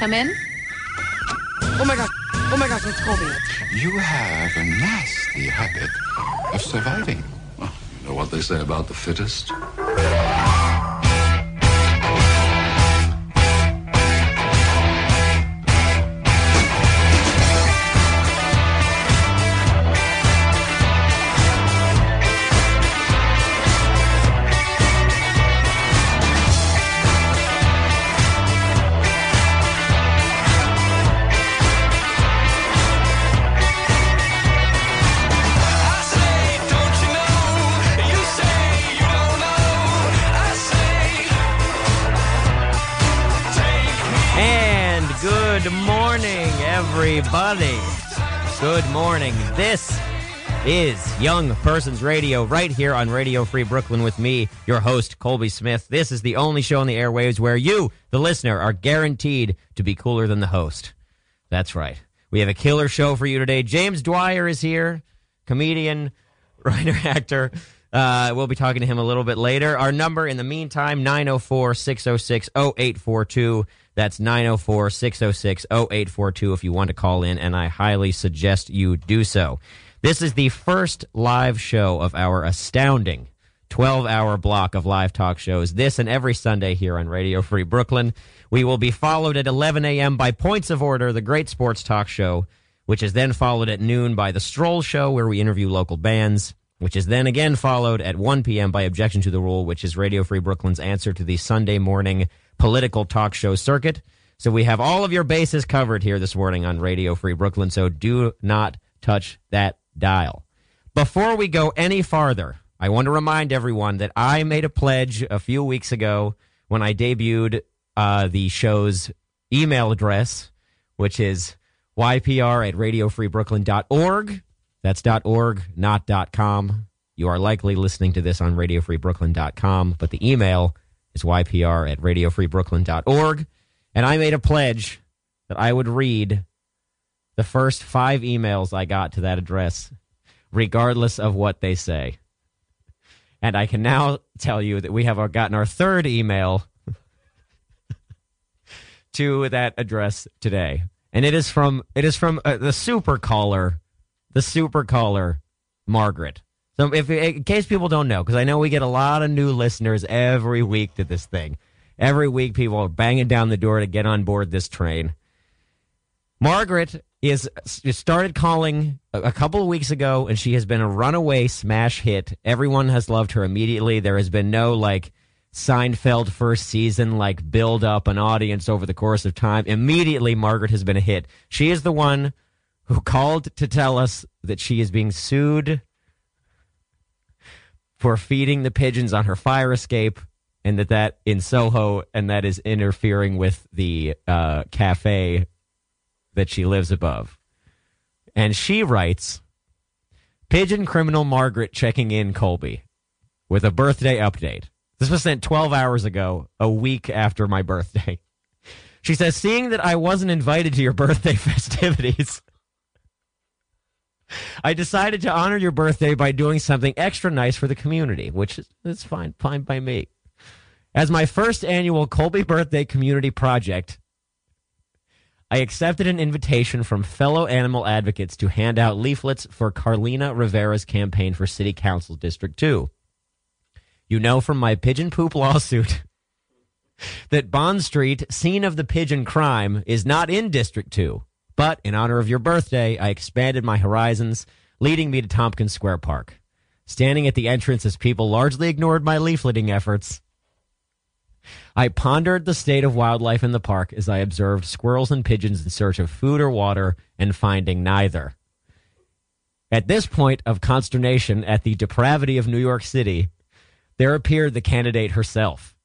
Come in. Oh my gosh. Oh my gosh, it's Colby. You have a nasty habit of surviving. Well, you know what they say about the fittest? Everybody. Good morning. This is Young Persons Radio right here on Radio Free Brooklyn with me, your host, Colby Smith. This is the only show on the airwaves where you, the listener, are guaranteed to be cooler than the host. That's right. We have a killer show for you today. James Dwyer is here, comedian, writer, actor. Uh, we'll be talking to him a little bit later. Our number in the meantime, 904 606 0842. That's 904 606 0842 if you want to call in, and I highly suggest you do so. This is the first live show of our astounding 12 hour block of live talk shows, this and every Sunday here on Radio Free Brooklyn. We will be followed at 11 a.m. by Points of Order, the great sports talk show, which is then followed at noon by The Stroll Show, where we interview local bands, which is then again followed at 1 p.m. by Objection to the Rule, which is Radio Free Brooklyn's answer to the Sunday morning political talk show circuit. So we have all of your bases covered here this morning on Radio Free Brooklyn, so do not touch that dial. Before we go any farther, I want to remind everyone that I made a pledge a few weeks ago when I debuted uh, the show's email address, which is ypr at radiofreebrooklyn.org. That's .org, not .com. You are likely listening to this on radiofreebrooklyn.com, but the email is ypr at radiofreebrooklyn.org. And I made a pledge that I would read the first five emails I got to that address, regardless of what they say. And I can now tell you that we have gotten our third email to that address today, and it is from it is from uh, the super caller, the super caller, Margaret. So, if in case people don't know, because I know we get a lot of new listeners every week to this thing. Every week, people are banging down the door to get on board this train. Margaret is started calling a, a couple of weeks ago, and she has been a runaway smash hit. Everyone has loved her immediately. There has been no like Seinfeld first season like build up an audience over the course of time. Immediately, Margaret has been a hit. She is the one who called to tell us that she is being sued for feeding the pigeons on her fire escape and that that in Soho and that is interfering with the uh, cafe that she lives above. And she writes, Pigeon criminal Margaret checking in Colby with a birthday update. This was sent 12 hours ago, a week after my birthday. She says, seeing that I wasn't invited to your birthday festivities, I decided to honor your birthday by doing something extra nice for the community, which is, fine, fine by me. As my first annual Colby Birthday Community Project, I accepted an invitation from fellow animal advocates to hand out leaflets for Carlina Rivera's campaign for City Council District 2. You know from my pigeon poop lawsuit that Bond Street, scene of the pigeon crime, is not in District 2. But in honor of your birthday, I expanded my horizons, leading me to Tompkins Square Park. Standing at the entrance as people largely ignored my leafleting efforts, I pondered the state of wildlife in the park as I observed squirrels and pigeons in search of food or water and finding neither. At this point of consternation at the depravity of New York City, there appeared the candidate herself.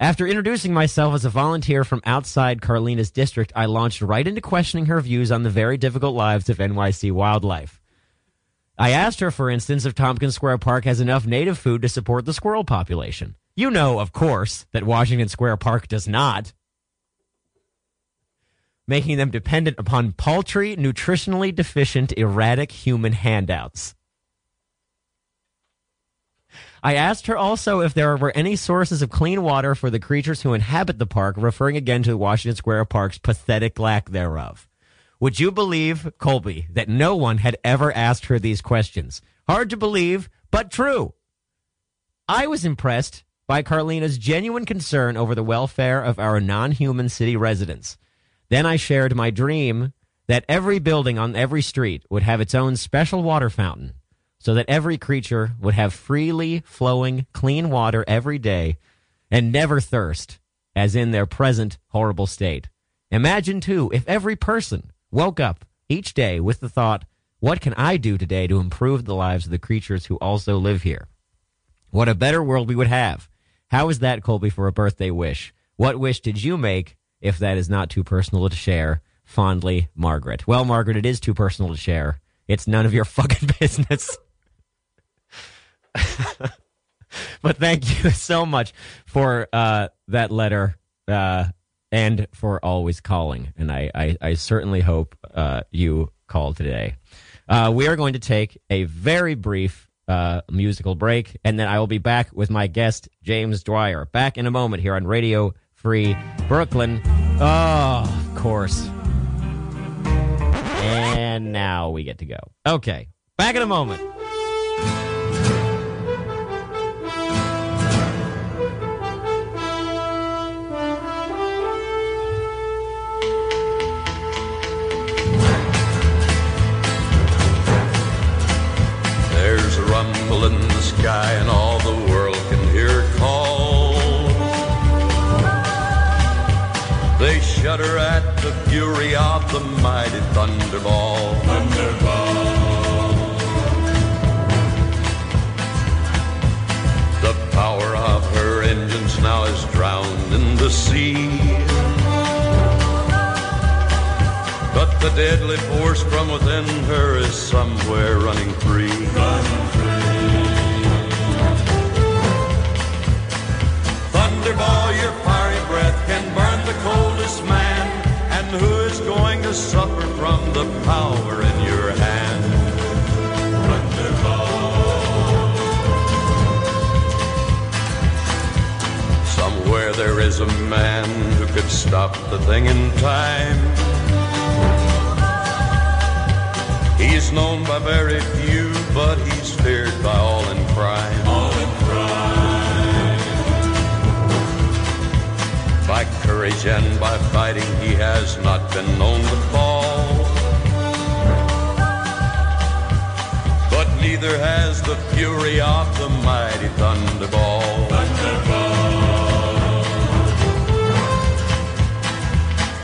After introducing myself as a volunteer from outside Carlina's district, I launched right into questioning her views on the very difficult lives of NYC wildlife. I asked her, for instance, if Tompkins Square Park has enough native food to support the squirrel population. You know, of course, that Washington Square Park does not, making them dependent upon paltry, nutritionally deficient, erratic human handouts. I asked her also if there were any sources of clean water for the creatures who inhabit the park, referring again to Washington Square Park's pathetic lack thereof. Would you believe, Colby, that no one had ever asked her these questions? Hard to believe, but true. I was impressed by Carlina's genuine concern over the welfare of our non human city residents. Then I shared my dream that every building on every street would have its own special water fountain so that every creature would have freely flowing clean water every day and never thirst, as in their present horrible state. Imagine, too, if every person woke up each day with the thought, what can I do today to improve the lives of the creatures who also live here? What a better world we would have. How is that, Colby, for a birthday wish? What wish did you make, if that is not too personal to share? Fondly, Margaret. Well, Margaret, it is too personal to share. It's none of your fucking business. but thank you so much for uh, that letter uh, and for always calling. And I, I, I certainly hope uh, you call today. Uh, we are going to take a very brief uh, musical break, and then I will be back with my guest, James Dwyer. Back in a moment here on Radio Free Brooklyn. Oh, of course. And now we get to go. Okay, back in a moment. Sky and all the world can hear call. They shudder at the fury of the mighty thunderball. The power of her engines now is drowned in the sea. But the deadly force from within her is somewhere running free. Thunderball, your fiery breath can burn the coldest man. And who is going to suffer from the power in your hand? Somewhere there is a man who could stop the thing in time. He's known by very few, but he's feared by. All in crime. Courage and by fighting, he has not been known to fall. But neither has the fury of the mighty thunderball.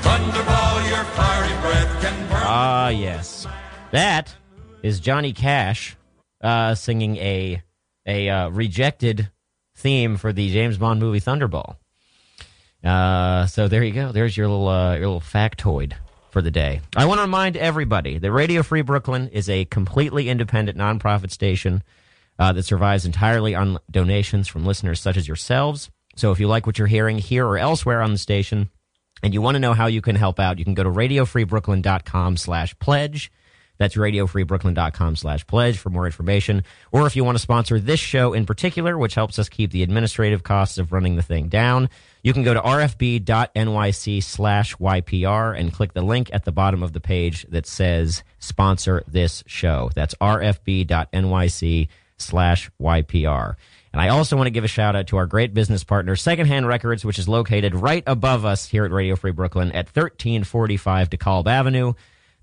Thunderball, your fiery breath can burn. Ah, yes. That is Johnny Cash uh, singing a a uh, rejected theme for the James Bond movie Thunderball. Uh, so there you go. There's your little uh, your little factoid for the day. I want to remind everybody that Radio Free Brooklyn is a completely independent nonprofit station uh, that survives entirely on donations from listeners such as yourselves. So if you like what you're hearing here or elsewhere on the station, and you want to know how you can help out, you can go to radiofreebrooklyn.com slash pledge. That's radiofreebrooklyn.com slash pledge for more information. Or if you want to sponsor this show in particular, which helps us keep the administrative costs of running the thing down, you can go to rfb.nyc slash YPR and click the link at the bottom of the page that says sponsor this show. That's rfb.nyc slash YPR. And I also want to give a shout out to our great business partner, Secondhand Records, which is located right above us here at Radio Free Brooklyn at 1345 DeKalb Avenue.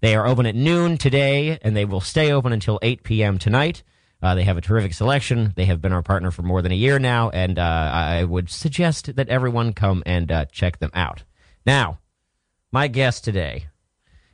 They are open at noon today, and they will stay open until 8 p.m. tonight. Uh, they have a terrific selection. They have been our partner for more than a year now, and uh, I would suggest that everyone come and uh, check them out. Now, my guest today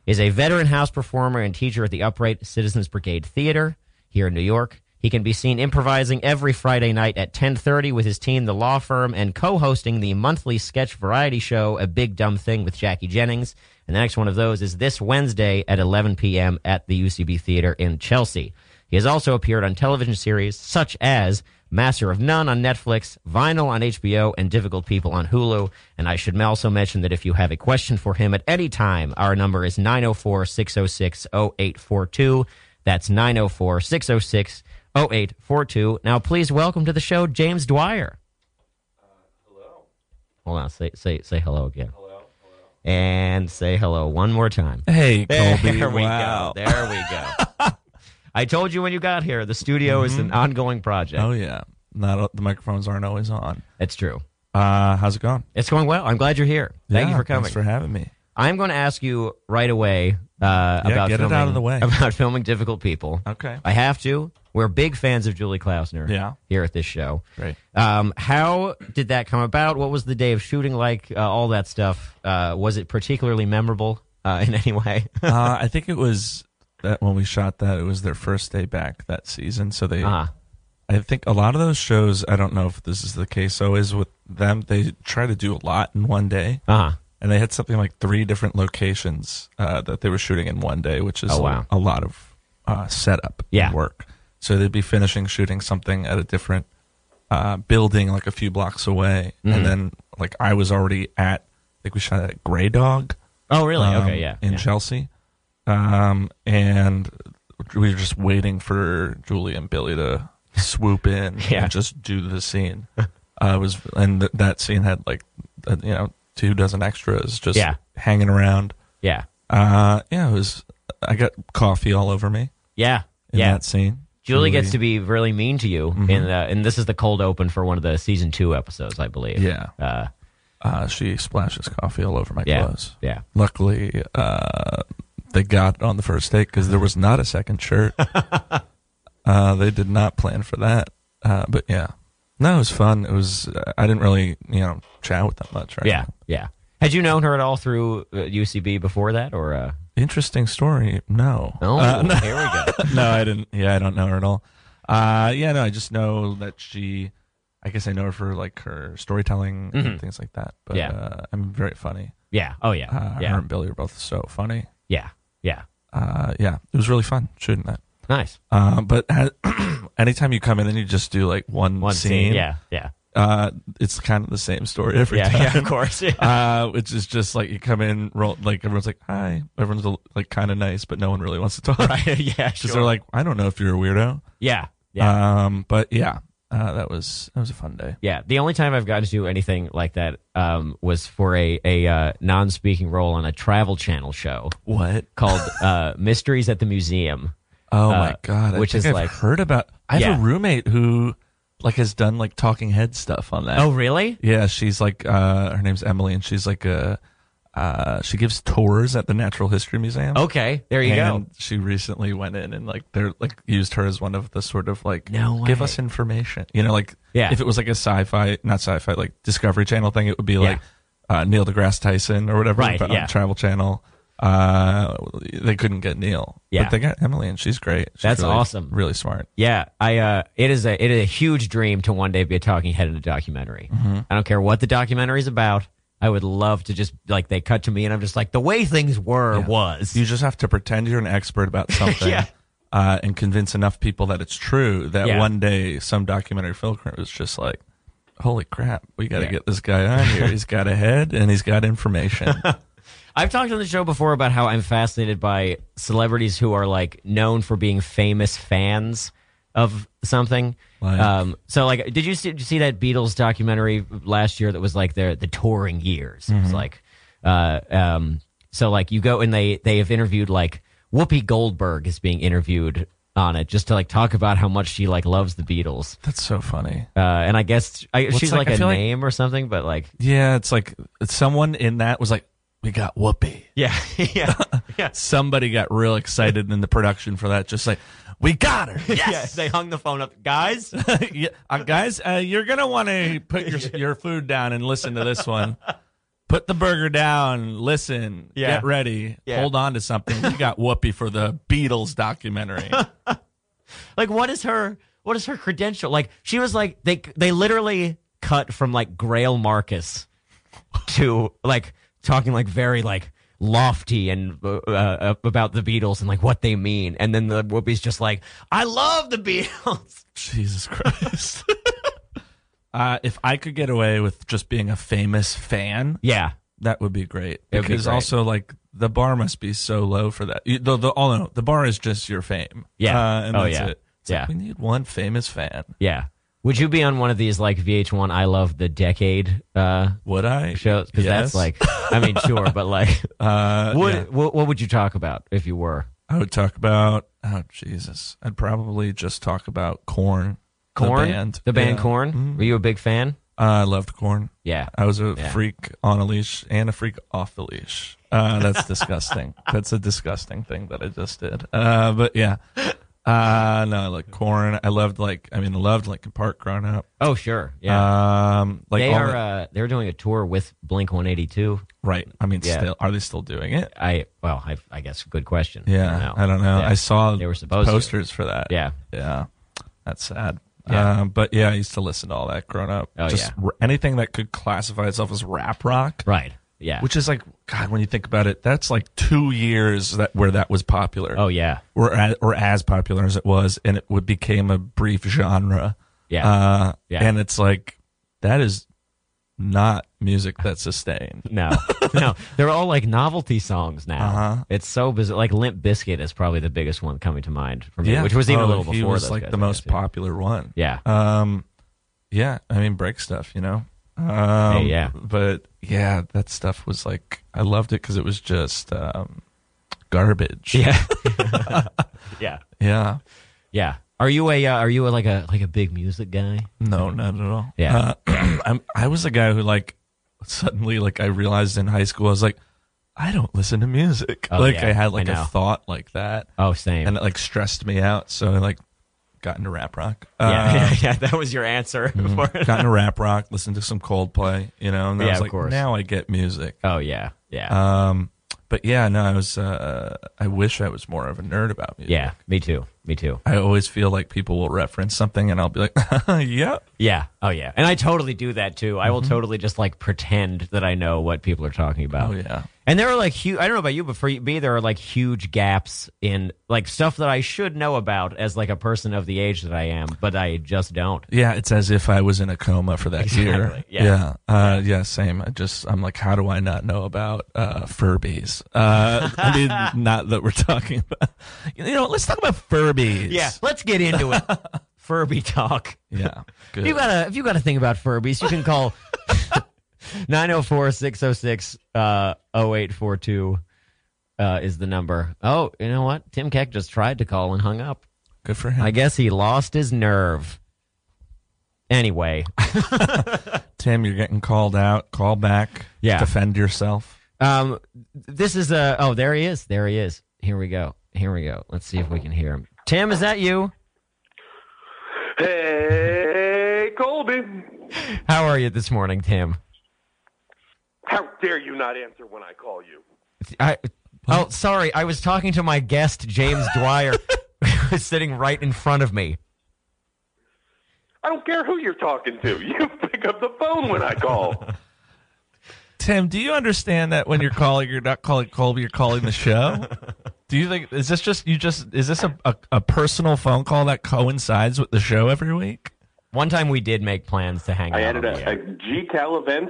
is a veteran house performer and teacher at the Upright Citizens Brigade Theater here in New York. He can be seen improvising every Friday night at 10:30 with his team, The Law Firm, and co-hosting the monthly sketch variety show, A Big Dumb Thing with Jackie Jennings. And the next one of those is this Wednesday at 11 p.m. at the UCB Theater in Chelsea. He has also appeared on television series such as Master of None on Netflix, Vinyl on HBO, and Difficult People on Hulu. And I should also mention that if you have a question for him at any time, our number is 904 606 0842. That's 904 606 0842. Now, please welcome to the show James Dwyer. Uh, hello. Hold on. Say say say hello again. Hello. And say hello one more time. Hey, Colby. There we wow. go. There we go. I told you when you got here, the studio is an ongoing project. Oh yeah. Not the microphones aren't always on. It's true. Uh, how's it going? It's going well. I'm glad you're here. Thank you for coming. Thanks for having me. I'm going to ask you right away uh, about get it out of the way. about filming difficult people. Okay. I have to. We're big fans of Julie Klausner. Yeah. Here at this show. Great. Um, how did that come about? What was the day of shooting like? Uh, all that stuff. Uh, was it particularly memorable uh, in any way? uh, I think it was that when we shot that, it was their first day back that season. So they, uh I think a lot of those shows, I don't know if this is the case always with them, they try to do a lot in one day. huh. And they had something like three different locations uh, that they were shooting in one day, which is Oh, wow. a, a lot of uh, setup Yeah. work. So they'd be finishing shooting something at a different uh, building, like a few blocks away, Mhm. and then like I was already at, I think we shot at Grey Dog. Oh, really? um, okay. Yeah. in yeah. Chelsea, um, and we were just waiting for Julie and Billy to swoop in Yeah. and just do the scene. uh, was and th- that scene had like uh, you know two dozen extras just Yeah. hanging around. yeah. Uh, yeah, it was. I got coffee all over me Yeah. in yeah. that scene. Julie gets to be really mean to you, Mhm. in the, and this is the cold open for one of the season two episodes, I believe. Yeah. Uh, Uh, she splashes coffee all over my Yeah. clothes. yeah. Luckily, uh, they got on the first date because there was not a second shirt. uh, they did not plan for that. Uh, but yeah, no, it was fun. It was. Uh, I didn't really, you know, chat with them much. Right Yeah. Yeah. Had you known her at all through uh, UCB before that, or? Uh, Interesting story. No. oh, Uh, no. here we go. no, I didn't. Yeah, I don't know her at all. Uh, yeah, no, I just know that she. I guess I know her for like her storytelling Mhm. and things like that. But Yeah. uh, I'm very funny. Yeah. Oh, yeah. Uh, yeah. Her and Billy are both so funny. Yeah. Yeah. Uh, yeah, it was really fun shooting that. Nice. Uh, but ha- anytime you come in and you just do like one, One scene, scene. Yeah. Yeah. Uh, it's kind of the same story every Yeah. time. Yeah. Of course. Yeah. Uh, which is just like you come in, roll like everyone's like hi, everyone's like kind of nice, but no one really wants to talk because right. Yeah. Sure. they're like, I don't know if you're a weirdo. yeah. Yeah. Um, but yeah, uh, that was that was a fun day. Yeah, the only time I've gotten to do anything like that um, was for a a uh, non-speaking role on a Travel Channel show What? called uh, Mysteries at the Museum. Oh Uh, my god! I which is I've like- heard about. I have Yeah. a roommate who like has done like talking head stuff on that. Oh, really? Yeah, she's like uh her name's Emily and she's like a uh she gives tours at the Natural History Museum. Okay, there you and go. she recently went in and like they're like used her as one of the sort of like No give us information. You know, like Yeah. if it was like a sci-fi, not sci-fi, like Discovery Channel thing, it would be like uh, Neil deGrasse Tyson or whatever. Right, yeah. Travel Channel. Uh, they couldn't get Neil. Yeah. but they got Emily and she's great. She's That's really- awesome. Really smart. Yeah, I. Uh, it is a it is a huge dream to one day be a talking head in a documentary. Mm-hmm. I don't care what the documentary is about. I would love to just like they cut to me and I'm just like the way things were Yeah. was. You just have to pretend you're an expert about something. Yeah. Uh, and convince enough people that it's true that Yeah. one day some documentary film crew is just like, holy crap, we got to Yeah. get this guy on here. he's got a head and he's got information. I've talked on the show before about how I'm fascinated by celebrities who are like known for being famous fans of something. Like? Um, so, like, did you see, did you see that Beatles documentary last year that was like their the touring years? It Mm-hmm. was like, uh, um, so like you go and they they have interviewed like Whoopi Goldberg is being interviewed on it just to like talk about how much she like loves the Beatles. That's so funny. Uh, and I guess I, she's like- like, a feel like- name or something, but like, Yeah, it's like someone in that was like, we got Whoopi. yeah, yeah, yeah. Somebody got real excited in the production for that. Just like, we got her. Yeah, Yes. they hung the phone up, guys. yeah, uh, guys, uh, you're gonna want to put your your food down and listen to this one. Put the burger down. Listen. Yeah. Get ready. Yeah. Hold on to something. We got Whoopi for the Beatles documentary. like what is her what is her credential like she was like they they literally cut from like Greil Marcus to like talking like very like lofty and uh, uh, about the beatles and like what they mean and then the whoopi's just like i love the beatles Jesus Christ. uh, if I could get away with just being a famous fan, yeah that would be great. It would be Because great. also, like, the bar must be so low for that. You, the, the, oh no, the bar is just your fame. Yeah. Uh, and Oh, that's yeah. it. It's like, Yeah. we need one famous fan. Yeah. Would you be on one of these like VH1 I Love the Decade uh, Would I? shows? Because Yes. that's like, I mean, sure, but like, Uh, what, yeah. what what would you talk about if you were I would talk about. Oh Jesus! I'd probably just talk about Korn. Korn? the band. The band Yeah. Korn? Mhm. Were you a big fan? Uh, I loved Korn. Yeah. I was a Yeah. freak on a leash and a freak off the leash. Uh, that's disgusting. that's a disgusting thing that I just did. Uh, but yeah. Uh, no, I like Korn. I loved like, I mean, I loved Linkin Park growing up. Oh, sure. Yeah. Um, like they are the- Uh, they're doing a tour with Blink 182. right. I mean, yeah. still, are they still doing it? I well, I, I guess good question. Yeah. I don't know. Yeah. I saw They were supposed to. posters for that. Yeah. Yeah. That's sad. Yeah. Um, but yeah, I used to listen to all that growing up. Oh, Just yeah. r- anything that could classify itself as rap rock. Right. Yeah. Which is like, God, when you think about it, that's like two years that where that was popular. oh yeah. or as, or as popular as it was, and it would became a brief genre. Yeah. Uh, Yeah. And it's like that is not music that's sustained. No, no, they're all like novelty songs now. Uh-huh. It's so bizarre. Like Limp Bizkit is probably the biggest one coming to mind for me, which was even Oh, a little before. He was like guys, the most guess, yeah. popular one. Yeah, Um, yeah. I mean, break stuff, you know. Um, Hey, yeah. But yeah, that stuff was like I loved it because it was just um, garbage. yeah, yeah, Yeah. yeah. Are you a uh, are you a, like a like a big music guy? No, not at all. Yeah. Uh, I'm, I was a guy who like suddenly like I realized in high school I was like I don't listen to music. Oh, like yeah, I had like know. a thought like that, Oh, same. and it like stressed me out. So I like got into rap rock. yeah, Uh, yeah, yeah, that was your answer for it. got into rap rock. Listened to some Coldplay. You know, and I Yeah, was of like, course. now I get music. Oh yeah, yeah, Um, but yeah, no, I was. Uh, I wish I was more of a nerd about music. yeah. Me too. Me too. I always feel like people will reference something, and I'll be like, "Yep." Yeah. Oh yeah. And I totally do that too. I will totally just like pretend that I know what people are talking about. Mm-hmm. Oh yeah. And there are like huge. I don't know about you, but for me, there are like huge gaps in like stuff that I should know about as like a person of the age that I am, but I just don't. Yeah, it's as if I was in a coma for that year. Yeah. Yeah. Uh, yeah. Same. I just, I'm like, how do I not know about uh, Furbies? Uh, I mean, not that we're talking about. You know, let's talk about Furbies. Yeah, let's get into it. Furby talk. Yeah. Good. If you got a if you got to think about Furbies, you can call 904-606 uh 0842 uh is the number. Oh, you know what? Tim Keck just tried to call and hung up. Good for him. I guess he lost his nerve. Anyway, Tim, you're getting called out. Call back. Yeah. Defend yourself. um this is a oh, there he is. There he is. Here we go. Here we go. Let's see if we can hear him. Tim, is that you? Hey, Colby. How are you this morning, Tim? How dare you not answer when I call you? I Oh, sorry. I was talking to my guest James Dwyer who was sitting right in front of me. I don't care who you're talking to. You pick up the phone when I call. Tim, do you understand that when you're calling, you're not calling Colby, you're calling the show? do you think is this just you just is this a, a, a personal phone call that coincides with the show every week? One time we did make plans to hang I out. added on a, a. GCal event.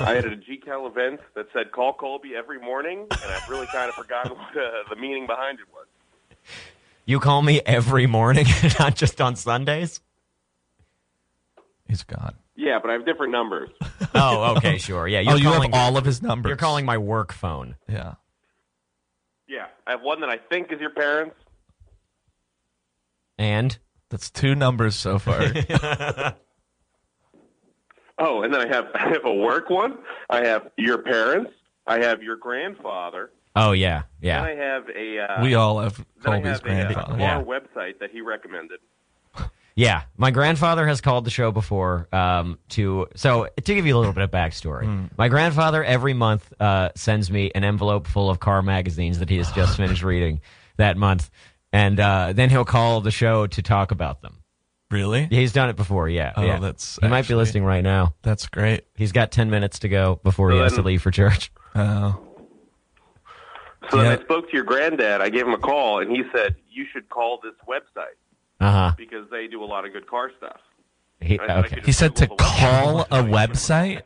I added a GCal event that said call Colby every morning, and I've really kind of forgotten what uh, the meaning behind it was. You call me every morning, not just on Sundays? He's gone. Yeah, but I have different numbers. Oh, okay, sure. Yeah, you're oh, you calling have all of his numbers. You're calling my work phone. Yeah. Yeah, I have one that I think is your parents. And That's two numbers so far. Oh, and then I have I have a work one. I have your parents. I have your grandfather. oh yeah, Yeah. And I have a. Uh, we all have then I Colby's have a, uh, grandfather. car Yeah. website that he recommended. Yeah. My grandfather has called the show before um, to so to give you a little bit of backstory. My grandfather every month uh, sends me an envelope full of car magazines that he has just finished reading that month. And uh, then he'll call the show to talk about them. Really? He's done it before, yeah. Oh, yeah. that's he might be listening right now. That's great. He's got ten minutes to go before he So has to leave for church. Oh. So Yeah. then I spoke to your granddad. I gave him a call, and he said you should call this website Uh huh. because they do a lot of good car stuff. He, I- I okay. could He said to Google the website. call a website.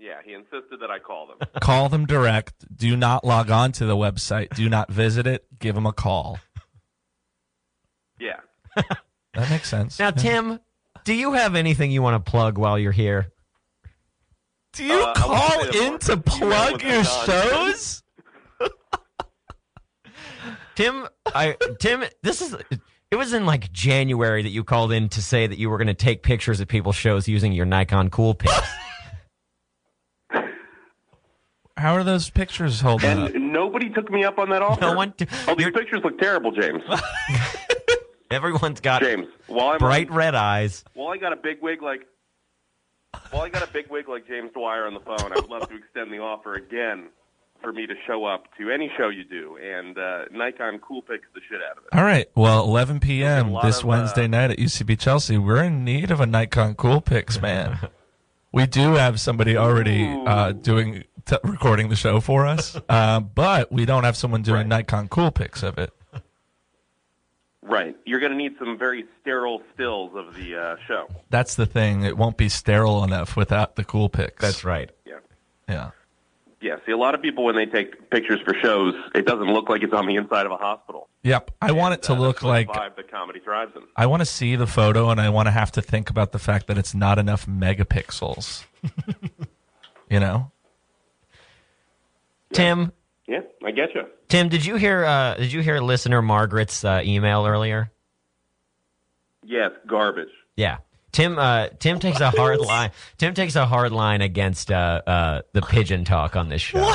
Yeah, he insisted that I call them. Call them direct. Do not log on to the website. Do not visit it. Give them a call. Yeah. that makes sense. Now, Yeah. Tim, do you have anything you want to plug while you're here? do you Uh, call in to plug your Don. shows? Tim, I Tim, this is it was in like January that you called in to say that you were going to take pictures of people's shows using your Nikon Coolpix. How are those pictures holding up? And nobody took me up on that offer. No one. Oh, these you're- pictures look terrible, James. everyone's got James, while I'm bright red eyes. while I got a big wig like while I got a big wig like James Dwyer on the phone, I would love to extend the offer again for me to show up to any show you do, and uh, Nikon Coolpix the shit out of it. All right. Well, 11 p.m. this of, uh, Wednesday night at UCB Chelsea. We're in need of a Nikon Coolpix, man. we do have somebody already uh, doing t- recording the show for us, uh, but we don't have someone doing Right. Nikon Coolpix of it. Right, you're going to need some very sterile stills of the uh, show. That's the thing. It won't be sterile enough without the Coolpix. That's right. Yeah. Yeah. Yeah, see, a lot of people when they take pictures for shows, it doesn't look like it's on the inside of a hospital. Yep. I want it to Uh, look that's the like vibe that comedy thrives in. I want to see the photo and I want to have to think about the fact that it's not enough megapixels. you know? Tim, Yeah, I get you. Tim, did you hear? Uh, did you hear listener Margaret's uh, email earlier? Yes, garbage. Yeah. Tim uh, Tim takes a hard line. Tim takes a hard line against uh, uh, the pigeon talk on this show.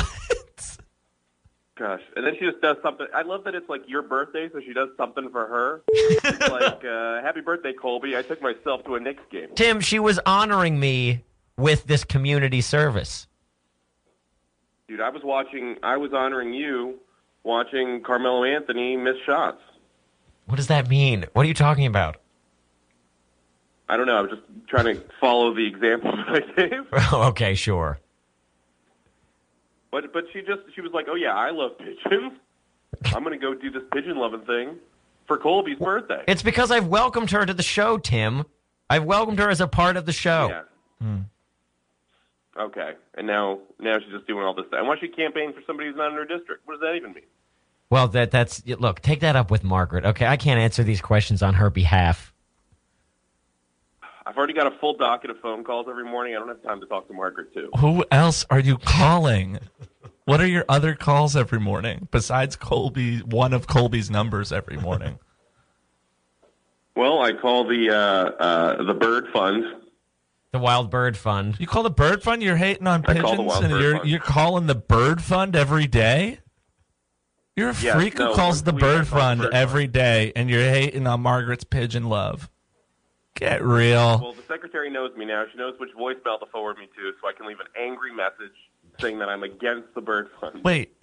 Gosh, and then she just does something. I love that it's like your birthday, so she does something for her. It's like, uh, "Happy birthday, Colby! I took myself to a Knicks game." Tim, she was honoring me with this community service. Dude, I was watching. I was honoring you, watching Carmelo Anthony miss shots. What does that mean? What are you talking about? I don't know. I was just trying to follow the example that I gave. okay, sure. But but she just she was like, "Oh yeah, I love pigeons. I'm gonna go do this pigeon loving thing for Colby's birthday." It's because I've welcomed her to the show, Tim. I've welcomed her as a part of the show. Yeah. Hmm. Okay, and now now she's just doing all this stuff. And why she campaign for somebody who's not in her district? What does that even mean? Well, that that's look. Take that up with Margaret. Okay, I can't answer these questions on her behalf. I've already got a full docket of phone calls every morning. I don't have time to talk to Margaret too. Who else are you calling? what are your other calls every morning besides Colby, one of Colby's numbers every morning? Well, I call the uh, uh, the Bird Fund. The Wild Bird Fund. You call the Bird Fund? You're hating on I pigeons, and you're Fund. you're calling the Bird Fund every day. You're a Yes, freak who calls the a week I Bird call Fund Bird every day, and you're hating on Margaret's pigeon love. Get real. Well, the secretary knows me now. She knows which voicemail to forward me to, so I can leave an angry message saying that I'm against the Bird Fund. Wait,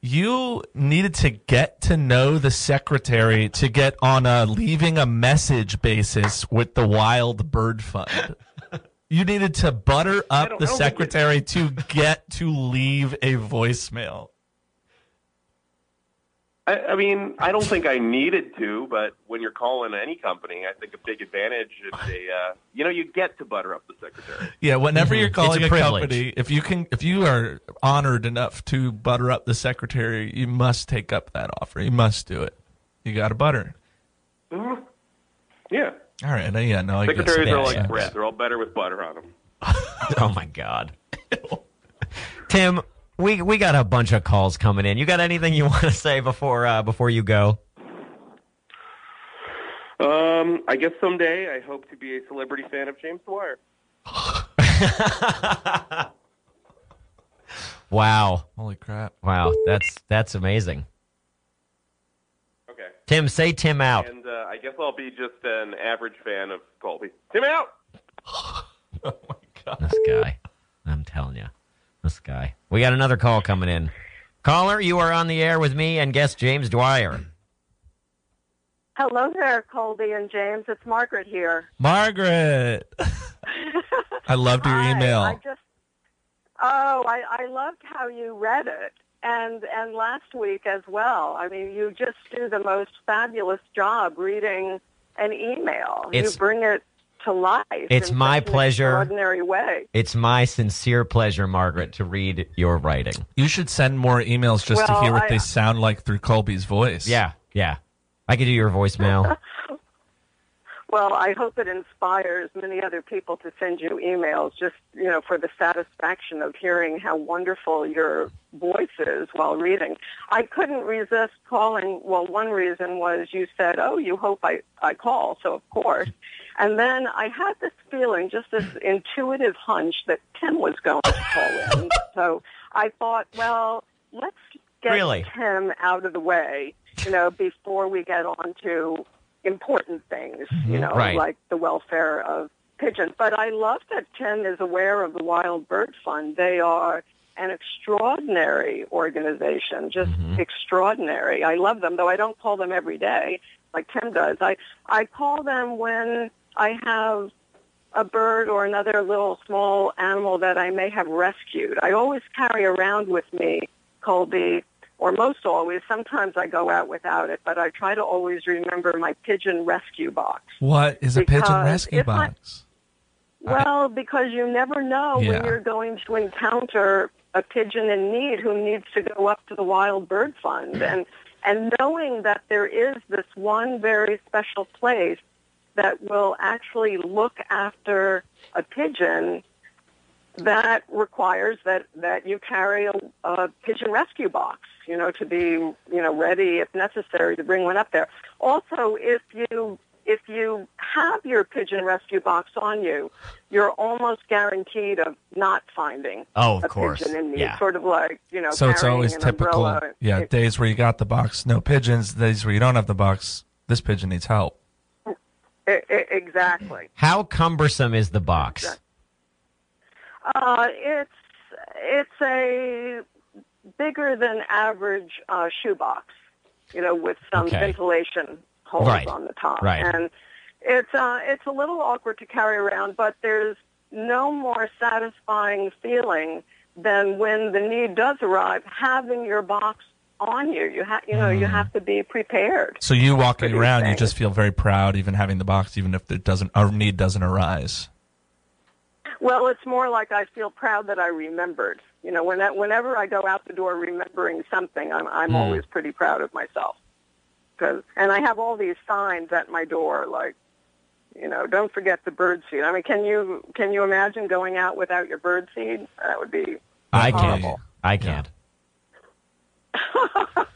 you needed to get to know the secretary to get on a leaving a message basis with the Wild Bird Fund. You needed to butter up the I don't think it- secretary to get to leave a voicemail. I, I mean, I don't think I needed to, but when you're calling any company, I think a big advantage is a, uh, you know, you get to butter up the secretary. Yeah, whenever you're calling a a, company, if you can, if you are honored enough to butter up the secretary, you must take up that offer. You must do it. You got to butter. Mm. Yeah. All right. uh, Yeah. No, I guess Secretaries it are makes like sense. bread. They're all better with butter on them. Oh my God. Tim, we we got a bunch of calls coming in. You got anything you want to say before uh, before you go? Um, I guess someday I hope to be a celebrity fan of James Dwyer. Wow, Holy crap! wow, that's that's amazing. Okay. Tim, say Tim out. And uh, I guess I'll be just an average fan of Colby. Tim out! Oh my god! This guy, I'm telling you, this guy. We got another call coming in. Caller, you are on the air with me and guest James Dwyer. Hello there, Colby and James. It's Margaret here. Margaret, I loved your email. I just oh, I, I loved how you read it, and and last week as well. I mean, you just do the most fabulous job reading an email. It's- you bring it to life. It's in my such an pleasure. Extraordinary way. It's my sincere pleasure, Margaret, to read your writing. You should send more emails just to hear what I- they sound like through Colby's voice. Yeah, yeah. I could do your voicemail. Well, I hope it inspires many other people to send you emails just, you know, for the satisfaction of hearing how wonderful your voice is while reading. I couldn't resist calling. Well, one reason was you said, oh, you hope I, I call. So, of course. And then I had this feeling, just this intuitive hunch that Tim was going to call in. So I thought, well, let's get Really? Tim out of the way, you know, before we get on to important things, mm-hmm. you know, Right. like the welfare of pigeons. But I love that Tim is aware of the Wild Bird Fund. They are an extraordinary organization, just mm-hmm. extraordinary. I love them, though I don't call them every day like Tim does. I, I call them when I have a bird or another little small animal that I may have rescued. I always carry around with me, Colby, or most always. Sometimes I go out without it, but I try to always remember my pigeon rescue box. What is a pigeon rescue if I- box? Well, because you never know Yeah. when you're going to encounter a pigeon in need who needs to go up to the Wild Bird Fund, and and knowing that there is this one very special place that will actually look after a pigeon that requires that that you carry a, a pigeon rescue box, you know, to be you know ready if necessary to bring one up there. Also, if you if you have your pigeon rescue box on you, you're almost guaranteed of not finding Oh, of a course. pigeon in need. Yeah. Sort of like you know, So it's always an typical. umbrella. Yeah, It- days where you got the box, no pigeons. Days where you don't have the box, this pigeon needs help. exactly. How cumbersome is the box? Uh, it's it's a bigger than average uh, shoebox, you know, with some Okay. ventilation holes Right. on the top, Right. and it's uh, it's a little awkward to carry around, but there's no more satisfying feeling than when the need does arrive, having your box on you. You have you know Mm. you have to be prepared. So you walking around, you just feel very proud, even having the box, even if it doesn't, our need doesn't arise. Well, it's more like I feel proud that I remembered. You know, when whenever I go out the door remembering something, I'm I'm Hmm. always pretty proud of myself. 'Cause- and I have all these signs at my door, like, you know, don't forget the bird seed. I mean, can you can you imagine going out without your bird seed? That would be. I can't. horrible. I can't.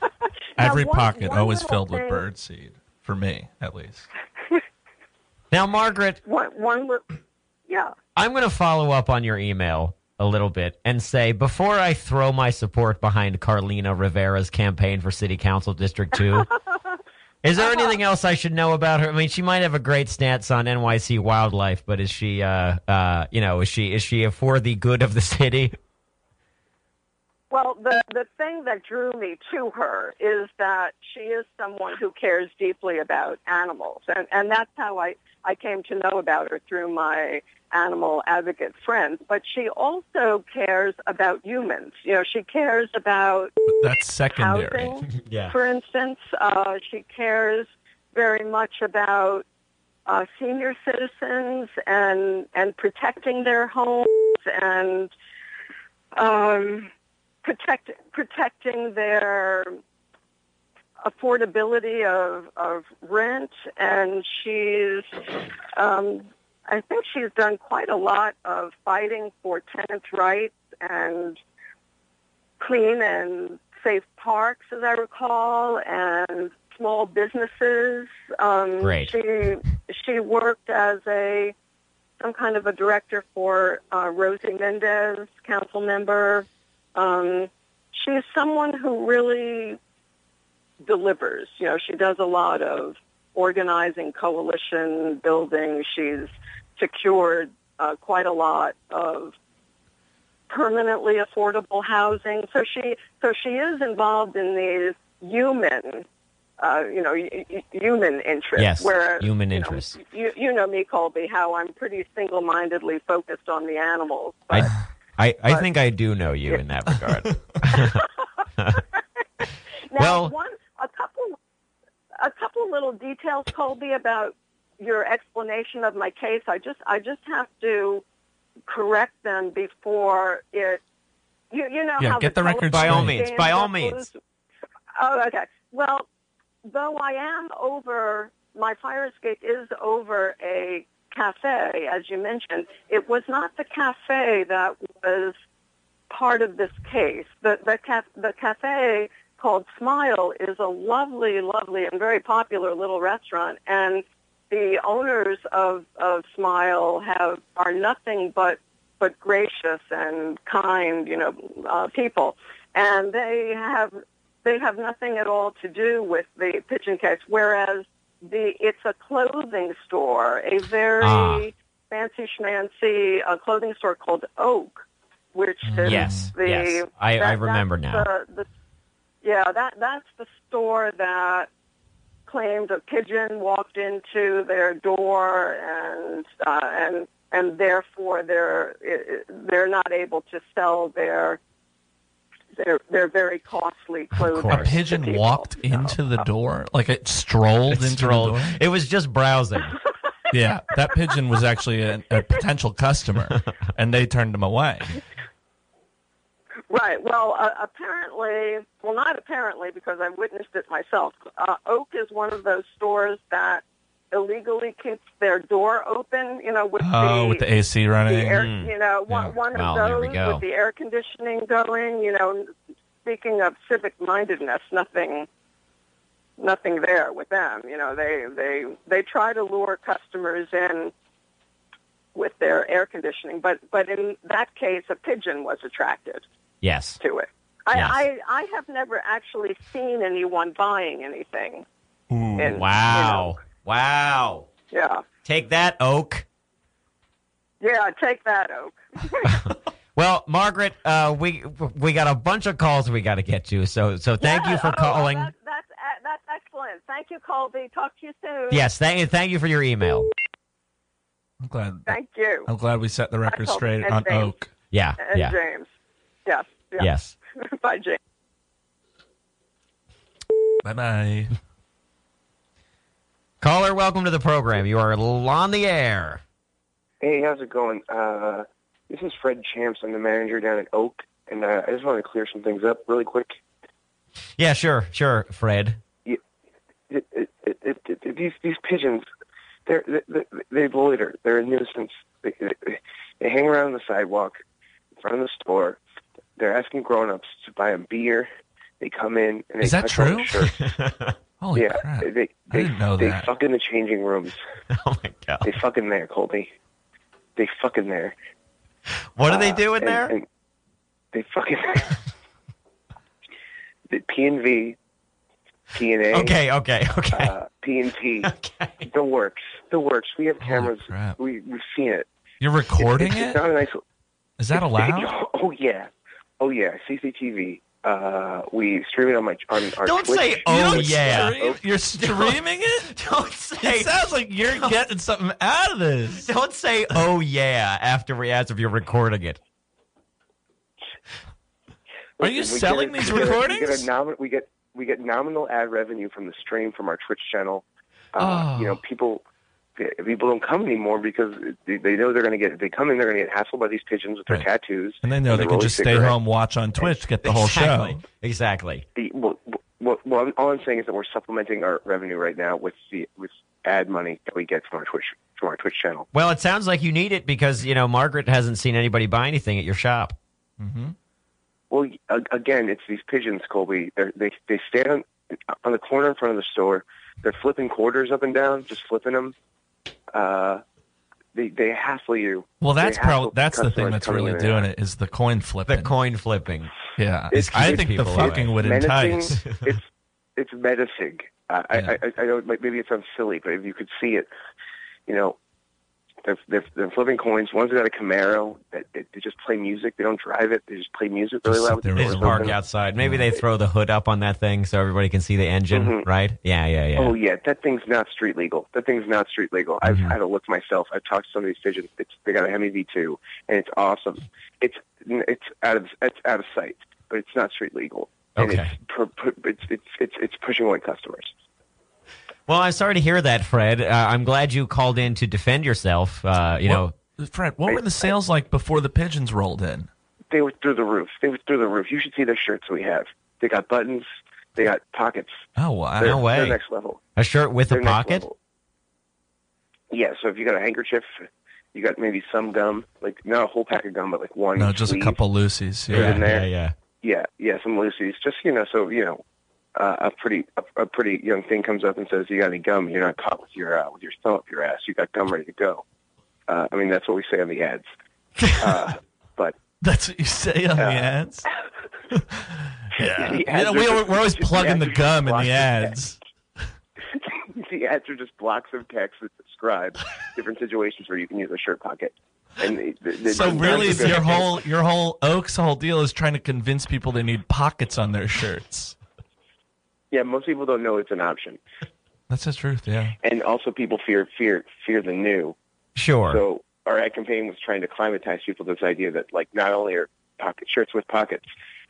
Every one- pocket one always filled with bird seed, for me at least. Now, Margaret, One one yeah. I'm going to follow up on your email a little bit and say before I throw my support behind Carlina Rivera's campaign for City Council District 2, is there anything else I should know about her? I mean, she might have a great stance on NYC wildlife, but is she uh uh you know, is she is she for the good of the city? Well, the the thing that drew me to her is that she is someone who cares deeply about animals, and and that's how I I came to know about her through my animal advocate friends. But she also cares about humans. You know, she cares about That's secondary. housing, Yeah. for instance. Uh, she cares very much about uh, senior citizens and and protecting their homes and um, protect protecting their affordability of of rent. And she's um, I think she's done quite a lot of fighting for tenants' rights and clean and safe parks, as I recall, and small businesses. Um, Great. She she worked as a some kind of a director for uh, Rosie Mendez, council member. Um, she's someone who really delivers. You know, she does a lot of organizing, coalition building. She's secured uh, quite a lot of permanently affordable housing. So she so she is involved in these human, uh, you know, y- human interests. Yes, where, human you know, interests. you, you know me, Colby, how I'm pretty single-mindedly focused on the animals. But I I, I think I do know you in that regard. Now, Well- one a couple a couple little details, Colby, about your explanation of my case. I just I just have to correct them before it. You you know Yeah, how get the record By all means, by all means. Oh, okay. Well, though I am over my fire escape is over a cafe, as you mentioned. It was not the cafe that was part of this case. The the, ca- the cafe called Smile is a lovely, lovely, and very popular little restaurant, and the owners of, of Smile have are nothing but but gracious and kind, you know, uh, people, and they have they have nothing at all to do with the pigeon case. Whereas the it's a clothing store, a very Ah. fancy schmancy uh, clothing store called Oak, which is Yes, the yes. I- I remember now. The, the, yeah, that that's the store that claimed a pigeon walked into their door and uh, and and therefore they're they're not able to sell their their their very costly clothing. A pigeon people. walked into the door, like it strolled into Strolled. the door. It was just browsing. Yeah, that pigeon was actually a, a potential customer, and they turned him away. Right. Well, uh, apparently, well, not apparently because I witnessed it myself. Uh, Oak is one of those stores that illegally keeps their door open. You know, with Oh, the with the AC the running. air, Mm. you know, one, Yeah. one of those with the air conditioning going. You know, speaking of civic mindedness, nothing, nothing there with them. You know, they they they try to lure customers in with their air conditioning, but but in that case, a pigeon was attracted Yes. to it. I, Yes. I I have never actually seen anyone buying anything. Ooh. in- Wow. Wow. you know, yeah. Take that, Oak. Yeah, take that, Oak. Well, Margaret, uh, we we got a bunch of calls we got to get to. So so thank Yeah, you for oh, calling. That's, that's that's excellent. Thank you, Colby. Talk to you soon. Yes, thank you. Thank you for your email. I'm glad. Thank you. I'm glad we set the record straight on James. Oak. Yeah. And Yeah. James. Yes. yes. Yes. Bye, Jane. Bye bye. Caller, welcome to the program. You are on the air. Hey, how's it going? Uh, this is Fred Champs. I'm the manager down at Oak, and uh, I just want to clear some things up really quick. Yeah, sure, sure, Fred. It, it, it, it, it, these these pigeons, they're, they they loiter. They're a nuisance. They, they, they hang around the sidewalk in front of the store. They're asking grown-ups to buy them beer. They come in and they Is that touch all the true? shirts. Holy yeah, crap! they they, I didn't know they that. fuck in the changing rooms. oh my god. They fucking there, Colby. They fucking there. What are they Uh, doing and- there? and they fucking the P and V, P and A, Okay, okay, okay. uh, P and T, okay. the works, the works. We have cameras. We we've seen it. You're recording it's, it? It's not a nice. Is that allowed? Oh yeah, oh yeah. CCTV. Uh, we stream it on my on our Don't Twitch. say, "Oh, You yeah." stream- You're streaming it? Don't say. It sounds like you're getting something out of this. Don't say, "Oh yeah," after we ask if you're recording it. Are you we selling get a- these we get a- recordings? We get, a nomin- we get we get nominal ad revenue from the stream from our Twitch channel. Uh, Oh. You know, people people don't come anymore because they, they know they're going to get. They come in, they're going to get hassled by these pigeons with their Right. tattoos, And they know they can Rolly just stay cigarettes. home, watch on Twitch, get the whole show. Exactly. The, well, well, well, all I'm saying is that we're supplementing our revenue right now with the with ad money that we get from our Twitch from our Twitch channel. Well, it sounds like you need it because you know Margaret hasn't seen anybody buy anything at your shop. Mm-hmm. Well, again, it's these pigeons, Colby. They're, they they stand on, on the corner in front of the store. They're flipping quarters up and down, just flipping them. Uh, they they hassle you. Well, that's They probably that's the thing that's really doing it is the coin flipping. The coin flipping. yeah, It's- I think the fucking away. would menacing. entice. it's it's menacing. Uh, Yeah. I, I I know maybe it sounds silly, but if you could see it, you know, they're they're, they're flipping coins. One's got a Camaro. That they, they just play music. They don't drive it. They just play music really loud. there just park open. outside. Maybe they throw the hood up on that thing so everybody can see the engine, Mhm. right? Yeah, yeah, yeah. Oh yeah, that thing's not street legal. That thing's not street legal. I've Mhm. had a look myself. I've talked to some of these pigeons. It's, they got a Hemi V2, and it's awesome. It's it's out of it's out of sight, but it's not street legal. And Okay. it's, per, per, it's it's it's it's pushing away customers. Well, I'm sorry to hear that, Fred. Uh, I'm glad you called in to defend yourself. Uh, you know, Fred, what were the sales like before the pigeons rolled in? They were through the roof. They were through the roof. You should see the shirts we have. They got buttons. They got pockets. Oh wow! They're, No way. They're next level. a shirt with They're a pocket. level. Yeah, so if you got a handkerchief, you got maybe some gum, like not a whole pack of gum, but like one. No, just a sleeve. couple Lucy's. Put it Yeah. in there. yeah, Yeah, yeah, some Lucy's. Just you know, so you know, uh, a pretty a, a pretty young thing comes up and says, "You got any gum? You're not caught with your uh, with your thumb up your ass. You got gum ready to go." Uh, I mean, that's what we say on the ads. Uh, but That's what you say on the ads. yeah, the You know, we, we're always just- plugging the the gum in the ads. the ads are just blocks of text that describe different situations where you can use a shirt pocket. And the, the, the, So really, your whole your whole Oaks whole deal is trying to convince people they need pockets on their shirts. Yeah, most people don't know it's an option, That's the truth. Yeah. and also people fear fear fear the new. Sure. So our ad campaign was trying to climatize people to this idea that like not only are pocket shirts with pockets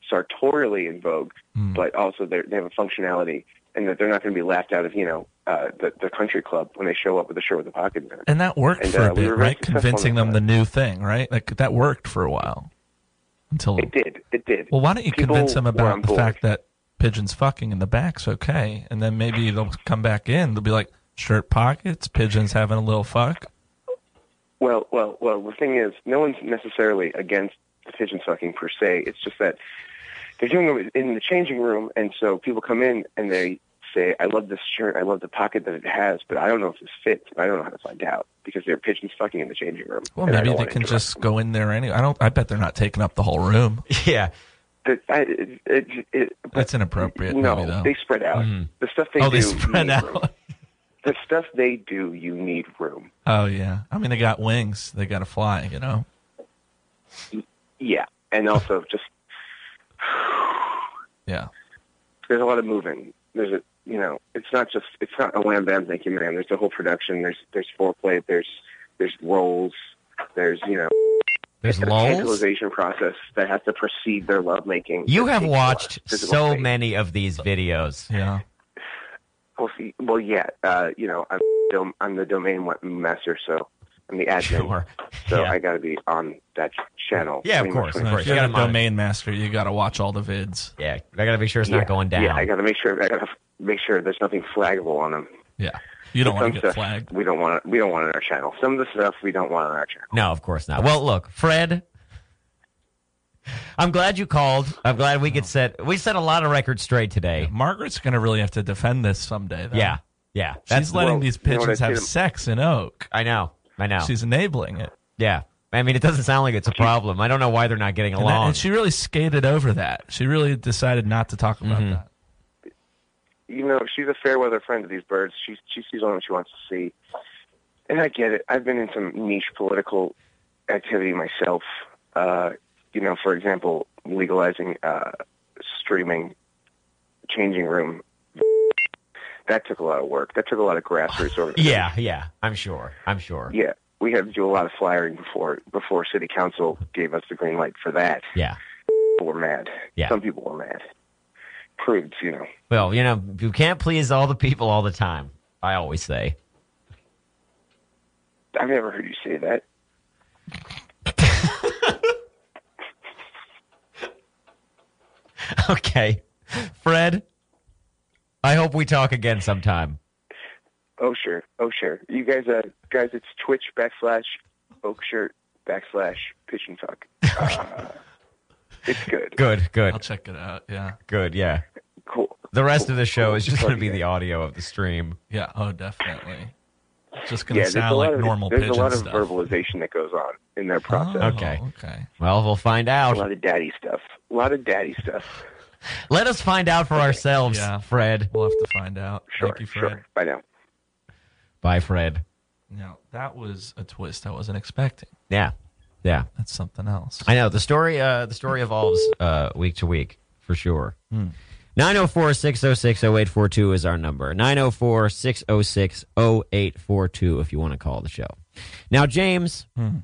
sartorially in vogue, Hmm. but also they have a functionality, and that they're not going to be laughed out of you know uh, the the country club when they show up with a shirt with a pocket in it. And that worked And, for uh, a bit, very right? Convincing them the new thing, right? Like that worked for a while. Until It did. It did. well, why don't you People convince them about the fact that pigeons fucking in the back's okay, and then maybe they'll come back in. They'll be like shirt pockets, pigeons having a little fuck. Well, well, well. The thing is, no one's necessarily against the pigeon sucking per se. It's just that they're doing it in the changing room, and so people come in and they say, "I love this shirt. I love the pocket that it has, but I don't know if this fits. And I don't know how to find out because they're pigeons fucking in the changing room." Well, maybe they can interrupt just go in there anyway. I don't. I bet they're not taking up the whole room. yeah. I- it- it- it- That's inappropriate. no, maybe, though. they spread out. Mhm. The stuff they oh, do, they you spread need room. out. The stuff they do, you need room. Oh yeah. I mean, they got wings. They got to fly. You know. Yeah, and also just Yeah. there's a lot of moving. There's a you know, it's not just it's not a wham bam thank you man. There's a whole production. There's there's foreplay. There's there's roles. There's you know There's a lulls. tantalization process that has to precede their lovemaking. You have watched so space. many of these videos. Yeah. Well, see, well, yeah. Uh, you know, I'm dom- I'm the domain master, so I'm the admin. Sure. So Yeah. I got to be on that channel. Yeah, of pretty much course, of course. if You you're gotta domain master, you got to watch all the vids. Yeah, I got to make sure it's Yeah, not going down. Yeah, I got to make sure I got to make sure there's nothing flaggable on them. Yeah. You don't want to get stuff flagged. We don't want it. We don't want it on our channel. Some of the stuff we don't want on our channel. No, of course not. Well, look, Fred. I'm glad you called. I'm glad we could set. We set a lot of records straight today. Margaret's going to really have to defend this someday. Though. Yeah, yeah. She's letting well, these you know pigeons have sex in Oak. I know. I know. She's enabling it. yeah. I mean, it doesn't sound like it's a problem. I don't know why they're not getting And, that- along. and she really skated over that. She really decided not to talk about Mhm. that. You know, she's a fair weather friend of these birds. She she sees only what she wants to see, and I get it. I've been in some niche political activity myself. Uh, you know, for example, legalizing uh, streaming, changing room. That took a lot of work. That took a lot of grassroots organization. yeah, yeah. I'm sure. I'm sure. Yeah, we had to do a lot of flyering before before city council gave us the green light for that. Yeah. People were mad. Yeah. Some people were mad. Prudes, you know. Well, you know, you can't please all the people all the time. I always say. I've never heard you say that. Okay, Fred. I hope we talk again sometime. Oh sure, oh sure. You guys, uh, guys, it's Twitch backslash Oak Shirt backslash Pitch and Talk. Uh, it's good. Good, good. I'll check it out. Yeah. good. Yeah. Cool. The rest Cool. of the show Cool. is just going to be the audio of the stream. Yeah. Oh, definitely. It's just going to there's a sound lot like of normal there's pigeon a lot of stuff. verbalization that goes on in their process. Oh, Okay. Okay. Well, we'll find out. A lot of daddy stuff. A lot of daddy stuff. Let us find out for ourselves, Yeah. Fred. We'll have to find out. Sure, Thank you, Fred. sure. Bye now. Bye, Fred. Now, that was a twist I wasn't expecting. Yeah, yeah. That's something else. I know the story. Uh, the story evolves uh, week to week for sure. Hmm. 904 606 0842 is our number. 904 606 0842 if you want to call the show. Now, James, Hmm.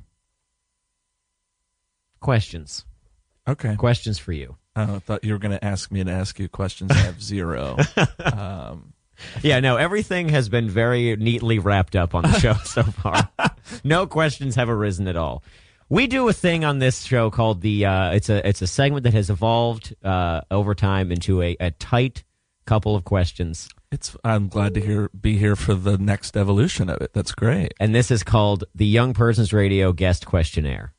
questions. Okay. Questions for you. Oh, I thought you were going to ask me to ask you questions. I have zero. um, Yeah, no, everything has been very neatly wrapped up on the show so far. no questions have arisen at all. We do a thing on this show called the uh, it's a it's a segment that has evolved uh, over time into a, a tight couple of questions. It's. I'm glad to hear be here for the next evolution of it. That's great. And this is called the Young Persons Radio Guest Questionnaire.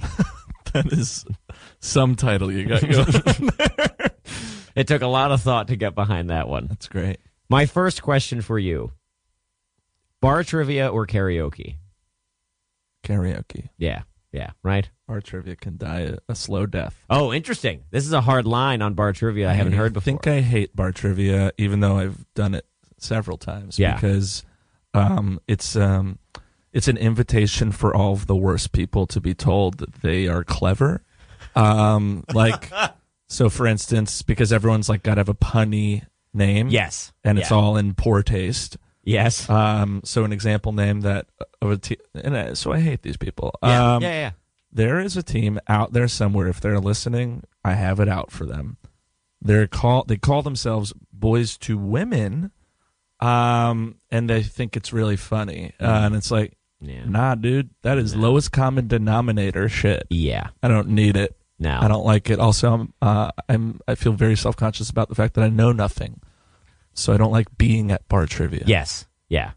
That is some title you got going. It took a lot of thought to get behind that one. That's great. My first question for you bar trivia or karaoke? Karaoke. Yeah, yeah, right? Bar trivia can die a, a slow death. Oh, interesting. This is a hard line on bar trivia I haven't heard before. I think I hate bar trivia, even though I've done it several times. Yeah. Because um, it's um, it's an invitation for all of the worst people to be told that they are clever. Um, like, so for instance, because everyone's like got to have a punny name. yes. And it's all in poor taste. Yes. Um, so an example name that of a team, and I, so I hate these people. yeah, Um, yeah, yeah. there is a team out there somewhere. If they're listening, I have it out for them. They're call they call themselves Boys to Women, um, and they think it's really funny. Uh, and it's like, Yeah. nah, dude, that is lowest common denominator shit. Yeah. I don't need it. No. I don't like it. Also, I'm, uh, I'm I feel very self conscious about the fact that I know nothing, so I don't like being at bar trivia. Yes. Yeah.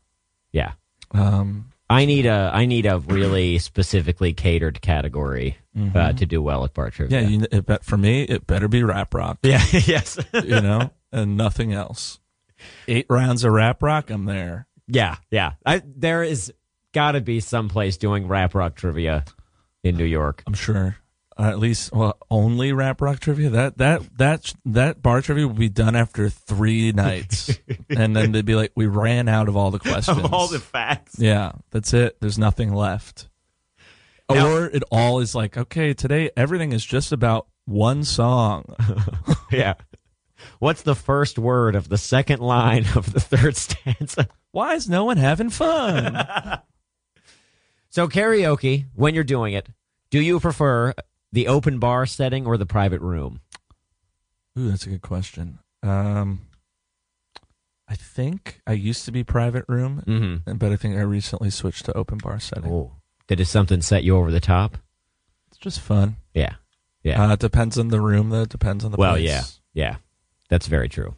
Yeah. Um, I need a I need a really specifically catered category uh, to do well at bar trivia. yeah. You, it bet for me, it better be rap rock. yeah. yes. you know, and nothing else. Eight rounds of rap rock, I'm there. yeah. Yeah. I, there is got to be some place doing rap rock trivia in New York. I'm sure. Uh, at least, well, only rap rock trivia. That that that that bar trivia will be done after three nights, and then they'd be like, "We ran out of all the questions." of All the facts. yeah, that's it. There's nothing left. Now- or it all is like, okay, today everything is just about one song. Yeah. What's the first word of the second line of the third stanza? Why is no one having fun? So karaoke, when you're doing it, do you prefer the open bar setting or the private room? Ooh, that's a good question. Um, I think I used to be private room, Mm-hmm. but I think I recently switched to open bar setting. Oh, did it something set you over the top? It's just fun. Yeah, yeah. Uh, it depends on the room, though. It depends on the well, place. yeah, yeah. That's very true.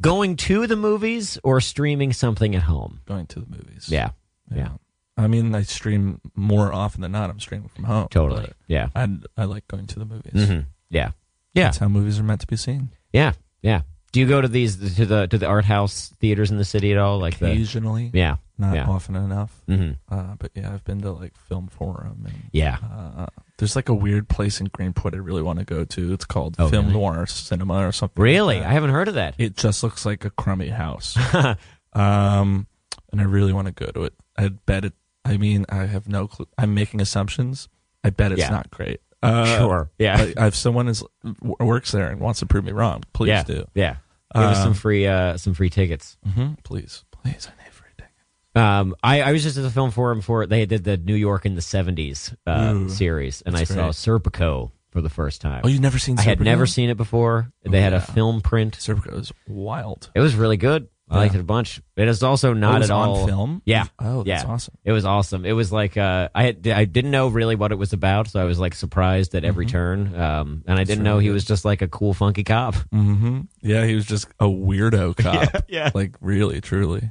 Going to the movies or streaming something at home? Going to the movies. Yeah, yeah, I mean, I stream more often than not. I'm streaming from home. totally. but Yeah, I I like going to the movies. hmm yeah, yeah, That's how movies are meant to be seen. yeah, yeah. Do you go to these to the to the art house theaters in the city at all? Like the Occasionally, yeah, not yeah. often enough. hmm Uh, but yeah, I've been to like Film Forum and yeah. uh, there's like a weird place in Greenpoint I really want to go to. It's called Oh, Film really? Noir Cinema or something. like Really, that. I haven't heard of that. It just looks like a crummy house. um, and I really want to go to it. I bet it. I mean, I have no clue. I'm making assumptions. I bet it's Yeah. not great. Uh, sure. Yeah. I, if someone is works there and wants to prove me wrong, please yeah. do. Yeah. Give us some Um, free uh some free tickets. hmm Please, please. I need free tickets. Um, I, I was just at the film forum for they did the New York in the seventies uh, series, and I that's saw. Serpico for the first time. Oh, you've never seen? I had never seen it before. They had a film print. Serpico was wild. It was really good. I liked it a bunch. It is also Oh, not it was at all on film. Yeah. Oh, that's yeah. awesome. It was awesome. It was like uh, I had, I didn't know really what it was about, so I was like surprised at every turn. Um, and I didn't know Mm-hmm. really he was just like a cool, funky cop. hmm Yeah, he was just a weirdo cop. yeah. Like really, truly.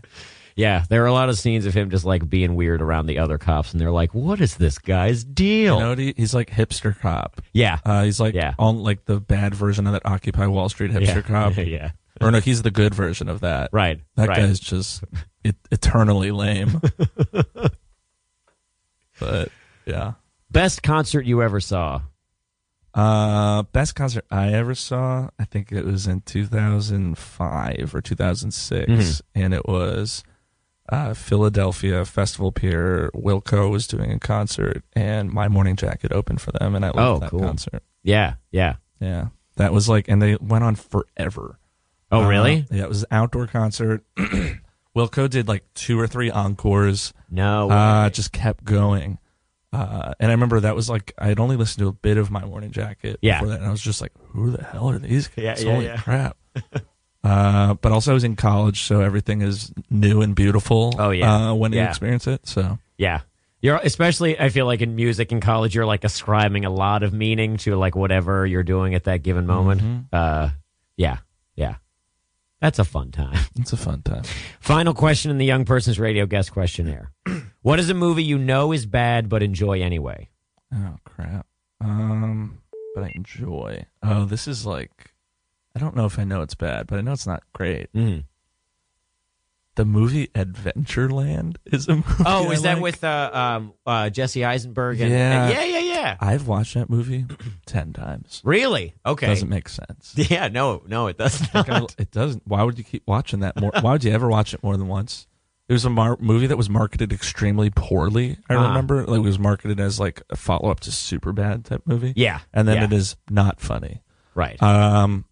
Yeah, there are a lot of scenes of him just like being weird around the other cops, and they're like, "What is this guy's deal?" You know what he, he's like hipster cop. yeah, Uh, he's like Yeah. on like the bad version of that Occupy Wall Street hipster yeah. cop. yeah, Or no, he's the good version of that. right. That right. guy's just et- eternally lame. but yeah. best concert you ever saw. Uh, best concert I ever saw, I think it was in 2005 or 2006, Mhm. and it was uh, Philadelphia Festival Pier. Wilco was doing a concert, and My Morning Jacket opened for them, and I loved Oh, that cool. concert. Yeah, yeah. Yeah, that was like, and they went on forever. Oh, Uh, really? yeah, it was an outdoor concert. Wilco did like two or three encores. No. Uh, just kept going. Uh, and I remember that was like I had only listened to a bit of My Morning Jacket Yeah. before that, and I was just like, "Who the hell are these guys? Yeah, yeah, Holy yeah. crap!" uh, but also, I was in college, so everything is new and beautiful. Oh, yeah. uh, when you experience it. So yeah. You're especially. I feel like in music in college, you're like ascribing a lot of meaning to like whatever you're doing at that given moment. Mm-hmm. Uh, yeah. That's a fun time. It's a fun time. Final question in the Young Person's Radio Guest Questionnaire. what is a movie you know is bad but enjoy anyway? Oh crap. Um, but I enjoy. Oh, this is like, I don't know if I know it's bad, but I know it's not great. Mm. The movie Adventureland is a movie. Oh, I is that like. with uh, um, uh, Jesse Eisenberg? And, Yeah. yeah, yeah, yeah. I've watched that movie ten times. Really? Okay. Doesn't make sense. yeah, no, no, it does I- not. it doesn't. Why would you keep watching that more? Why would you ever watch it more than once? It was a mar- movie that was marketed extremely poorly. I Ah. remember, like, it was marketed as like a follow up to Superbad type movie. Yeah, and then yeah. it is not funny. Right. Um,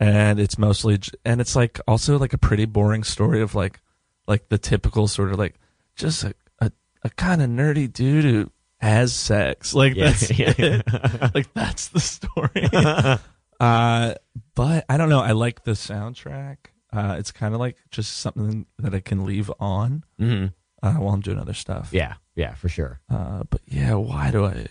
and it's mostly, and it's like also like a pretty boring story of like, like the typical sort of like just a a, a kind of nerdy dude who has sex. Like Yeah, that's yeah. like that's the story. uh, but I don't know. I like the soundtrack. Uh, it's kind of like just something that I can leave on hmm uh, while I'm doing other stuff. Yeah, yeah, for sure. Uh, but yeah, why do I?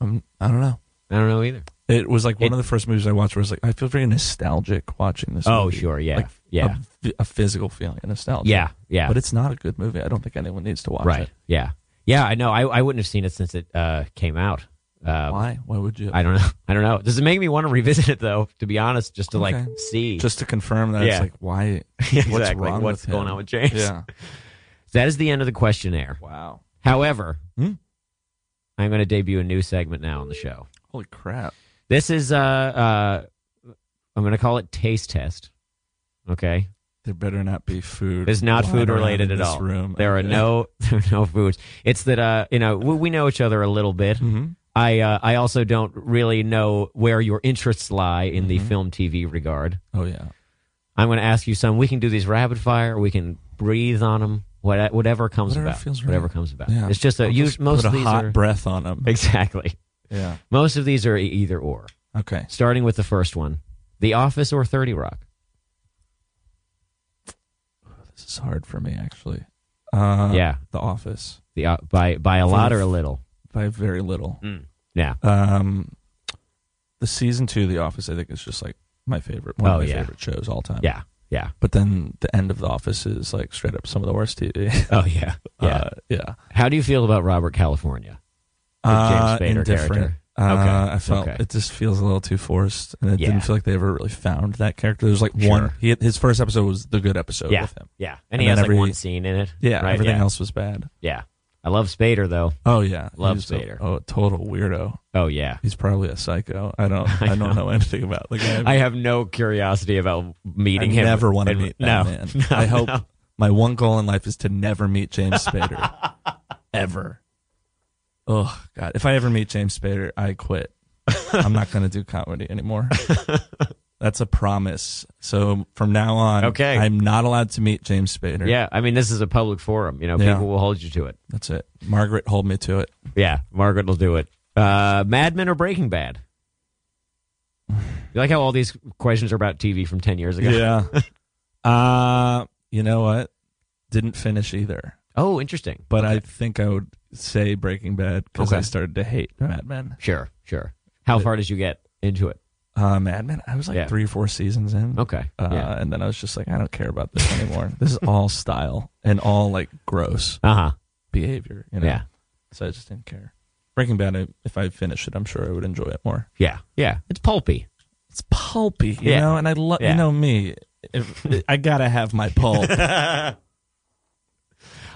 Um, I don't know. I don't know either. It was like one It- of the first movies I watched where I was like, I feel very nostalgic watching this. Oh, movie. sure, yeah, like yeah. a, a physical feeling of nostalgia. Yeah, yeah. but it's not a good movie. I don't think anyone needs to watch right. it. Right? Yeah, yeah. I know. I, I wouldn't have seen it since it uh, came out. Uh, Why? Why would you? I don't know. I don't know. Does it make me want to revisit it though? To be honest, just to like see. Just to confirm that Yeah. it's like why? Yeah, What's exactly. wrong What's with going him? on with James? Yeah. That is the end of the questionnaire. Wow. However, Hmm? I'm going to debut a new segment now on the show. Holy crap! This is uh uh I'm going to call it taste test. Okay. There better not be food. It's not food related at all. Room. There are no there are no foods. It's that uh you know we, we know each other a little bit. hmm I uh, I also don't really know where your interests lie in the Mhm. film TV regard. Oh yeah. I'm going to ask you some. We can do these rapid fire. We can breathe on them. What, whatever comes Whatever about. feels right. Whatever comes about. Yeah. It's just a I'll you, just most put of a hot are breath on them. exactly. Yeah. Most of these are either or. Okay. Starting with the first one, The Office or Thirty Rock. This is hard for me actually. Uh, yeah, The Office the uh, by by a lot or a little. by very little. Yeah. Um, the season two of The Office, I think, is just like my favorite. One Oh, of my yeah. favorite shows all time. Yeah. Yeah. But then the end of The Office is like straight up some of the worst TV. Oh yeah. Yeah. Uh, yeah. How do you feel about Robert California? James Uh, Spader indifferent. character. Uh, Okay, I felt okay. it just feels a little too forced, and it Yeah. didn't feel like they ever really found that character. There's like Sure. one. He, his first episode was the good episode Yeah. with him. Yeah. And, And he has then like one scene in it. Yeah, Right? everything yeah. else was bad. Yeah. I love Spader though. Oh yeah, Love He's a- Spader. oh, total weirdo. Oh yeah. He's probably a psycho. I don't. I I, don't know anything about the guy. I have no curiosity about meeting him. I him. never want to And- meet no, man. No, I hope no. my one goal in life is to never meet James Spader. ever. Oh God! If I ever meet James Spader, I quit. I'm not going to do comedy anymore. That's a promise. So from now on, Okay. I'm not allowed to meet James Spader. Yeah, I mean this is a public forum. You know, Yeah. people will hold you to it. that's it. Margaret, hold me to it. Yeah, Margaret will do it. Uh, Mad Men or Breaking Bad? You like how all these questions are about TV from ten years ago? Yeah. uh, you know what? Didn't finish either. Oh, interesting. But I think I would say Breaking Bad because Okay. I started to hate Mad Men. Sure, sure. How far did you get into it? Uh, Mad Men. I was like Yeah. three or four seasons in. Okay. Uh, yeah. And then I was just like, I don't care about this anymore. this is all style and all like gross Uh huh. behavior. You know? Yeah. So I just didn't care. Breaking Bad. I, if I finished it, I'm sure I would enjoy it more. Yeah. Yeah. It's pulpy. It's pulpy, you Yeah. know, and I love. Yeah. You know me. If, I gotta have my pulp.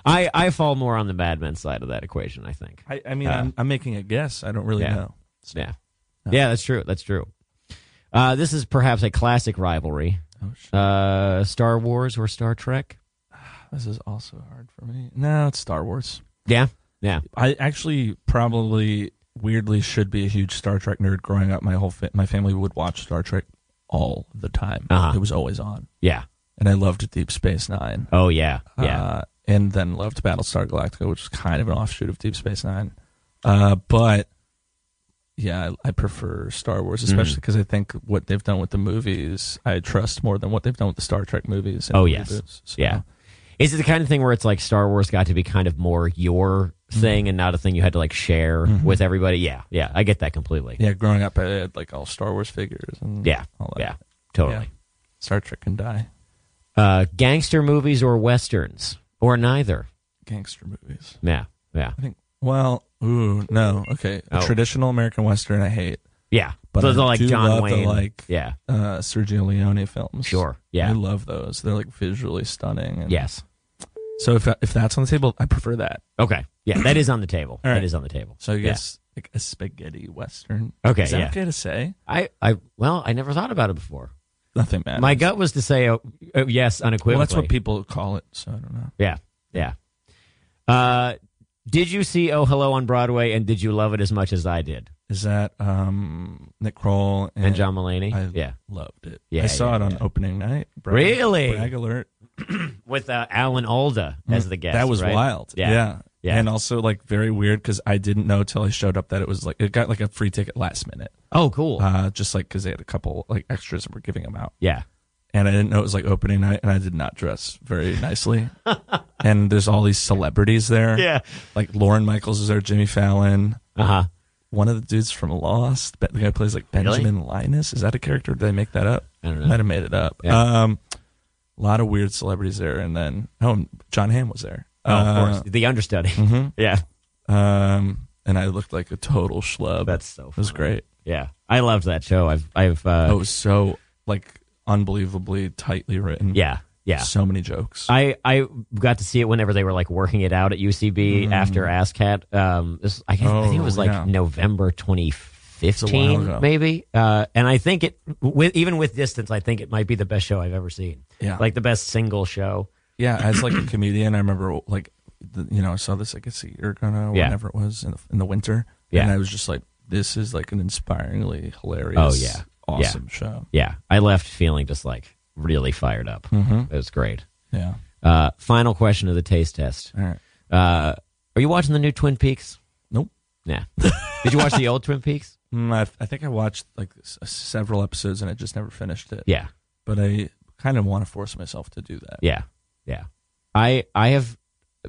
I I fall more on the Mad Men side of that equation. I think. I, I mean, Uh, I'm, I'm making a guess. I don't really Yeah. know. Yeah. Yeah, that's true. That's true. Uh, this is perhaps a classic rivalry. Oh, shit. Uh, Star Wars or Star Trek? This is also hard for me. No, it's Star Wars. Yeah. Yeah. I actually probably weirdly should be a huge Star Trek nerd. Growing up, my whole fa- my family would watch Star Trek all the time. Uh-huh. It was always on, Yeah. And I loved Deep Space Nine. Oh yeah. Yeah. Uh, and then loved Battlestar Galactica, which is kind of an offshoot of Deep Space Nine. Uh, but yeah, I, I prefer Star Wars, Mm-hmm. especially because I think what they've done with the movies, I trust more than what they've done with the Star Trek movies. and Oh, yes. reboots. So, Yeah. Is it the kind of thing where it's like Star Wars got to be kind of more your thing and not a thing you had to like share with everybody? Yeah. Yeah. I get that completely. yeah. Growing up, I had like all Star Wars figures and Yeah. all that. Yeah. Totally. Yeah. Star Trek can die. Uh, gangster movies or westerns or neither. Gangster movies. Yeah, yeah, I think. Well, ooh, no. Okay, a Oh. traditional American western I hate, yeah. but so I the, like do John love Wayne. the like yeah. uh, Sergio Leone films. Sure, yeah. I love those. They're like visually stunning. And Yes. So if if that's on the table, I prefer that. Okay. Yeah, that is on the table. All right. That is on the table. So I Yeah. guess like a spaghetti western. Okay, Is that yeah. okay to say? I, I, well, I never thought about it before. Nothing matters. My gut was to say oh, oh, yes unequivocally. Well, that's what people call it. So I don't know. Yeah, yeah. Uh, did you see Oh Hello on Broadway, and did you love it as much as I did? Is that um, Nick Kroll and, And John Mulaney? I yeah, loved it. Yeah, I saw yeah, it on yeah. opening night. Brag- Really? Brag alert. with uh, Alan Alda as the guest. Mm, that was right? wild. Yeah. yeah. Yeah. And also like very weird because I didn't know till I showed up that it was like it got like a free ticket last minute. Oh, cool. Uh, just like because they had a couple like extras and were giving them out. yeah, and I didn't know it was like opening night, and I did not dress very nicely. and there's all these celebrities there. Yeah. like Lorne Michaels is there, Jimmy Fallon, uh huh. one of the dudes from Lost. The guy who plays like Benjamin Linus. Is that a character? Did they make that up? I don't know. Might have made it up. Yeah. Um, a lot of weird celebrities there, and then oh, and Jon Hamm was there. Oh, of Uh, course, the understudy. mhm. Yeah, Um, and I looked like a total schlub. that's so. it was great. Yeah, I loved that show. I've, I've. Uh, oh, it was so like unbelievably tightly written. yeah, yeah. so many jokes. I, I got to see it whenever they were like working it out at UCB after ASSSSCAT. Um, this, I, guess, I think it Mm. Oh, was like yeah. November while 2015, maybe. Uh, and I think it, with even with distance, I think it might be the best show I've ever seen. Yeah. like the best single show. Yeah, as like a comedian, I remember like the, you know I saw this like a year ago now, Yeah. whenever it was in the, in the winter. Yeah. and I was just like, this is like an inspiringly hilarious, Oh, yeah. awesome show. Yeah, I left feeling just like really fired up. Mhm. It was great. Yeah. Uh, final question of the taste test. All right. Uh, are you watching the new Twin Peaks? Nope. Yeah. Did you watch the old Twin Peaks? Mm, I, I think I watched like s- several episodes and I just never finished it. Yeah. but I kind of want to force myself to do that. Yeah, yeah. I I have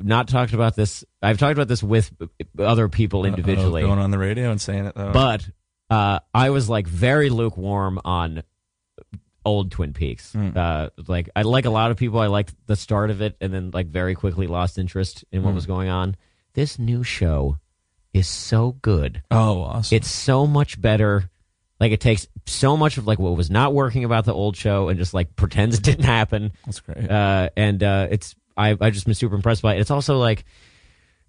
not talked about this. I've talked about this with other people individually, Uh-oh, going on the radio and saying it though. but uh, I was like very lukewarm on old Twin Peaks. Hmm. Uh, like I like a lot of people. I liked the start of it, and then like very quickly lost interest in what Hmm. was going on. This new show is so good. oh, awesome! It's so much better. Like it takes so much of like what was not working about the old show and just like pretends it didn't happen That's great. uh, and uh, it's I I just been super impressed by it. It's also like